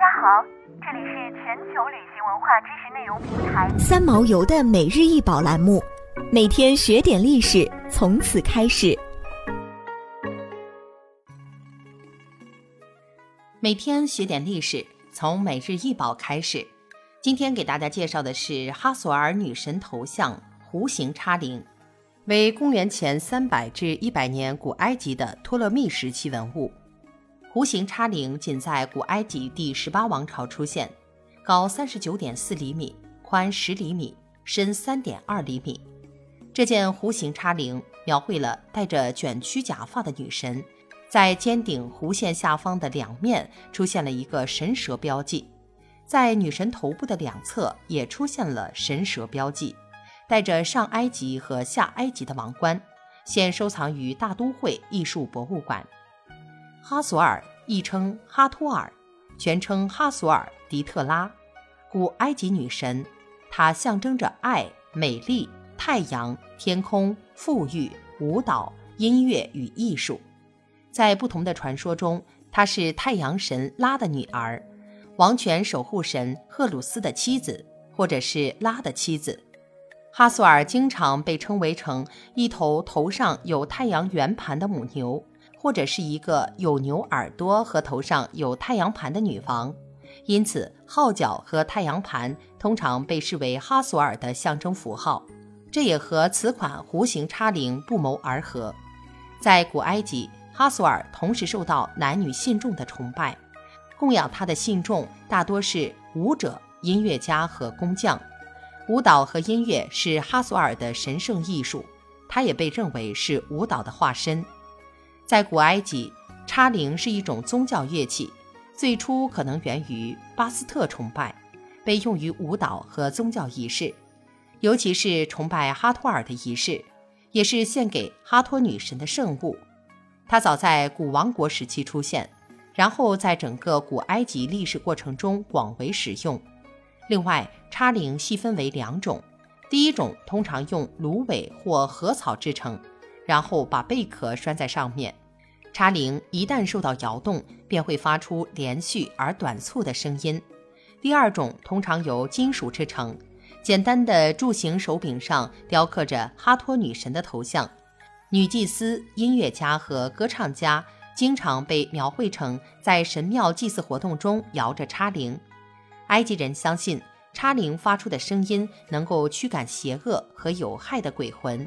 家好，这里是全球旅行文化知识内容平台三毛游的每日一宝栏目，每天学点历史，从此开始。每天学点历史，从每日一宝开始。今天给大家介绍的是哈索尔女神头像弧形叉铃，为公元前三百至一百年古埃及的托勒密时期文物。弧形插铃仅在古埃及第十八王朝出现，高三十九点四厘米，宽十厘米，深三点二厘米。这件弧形插铃描绘了戴着卷曲假发的女神，在尖顶弧线下方的两面出现了一个神蛇标记。在女神头部的两侧也出现了神蛇标记，带着上埃及和下埃及的王冠，现收藏于大都会艺术博物馆。哈索尔亦称哈托尔，全称哈索尔迪特拉，古埃及女神，她象征着爱、美丽、太阳、天空、富裕、舞蹈、音乐与艺术。在不同的传说中，她是太阳神拉的女儿。王权守护神赫鲁斯的妻子，或者是拉的妻子，哈索尔经常被称为成一头头上有太阳圆盘的母牛，或者是一个有牛耳朵和头上有太阳盘的女王。因此，号角和太阳盘通常被视为哈索尔的象征符号，这也和此款弧形叉铃不谋而合。在古埃及，哈索尔同时受到男女信众的崇拜。供养他的信众大多是舞者、音乐家和工匠。舞蹈和音乐是哈索尔的神圣艺术，他也被认为是舞蹈的化身。在古埃及，插铃是一种宗教乐器，最初可能源于巴斯特崇拜，被用于舞蹈和宗教仪式，尤其是崇拜哈托尔的仪式，也是献给哈托女神的圣物。它早在古王国时期出现。然后在整个古埃及历史过程中广为使用。另外，插铃细分为两种，第一种通常用芦苇或禾草制成，然后把贝壳拴在上面。插铃一旦受到摇动，便会发出连续而短促的声音。第二种通常由金属制成，简单的柱形手柄上雕刻着哈托女神的头像。女祭司、音乐家和歌唱家。经常被描绘成在神庙祭祀活动中摇着插铃。埃及人相信插铃发出的声音能够驱赶邪恶和有害的鬼魂。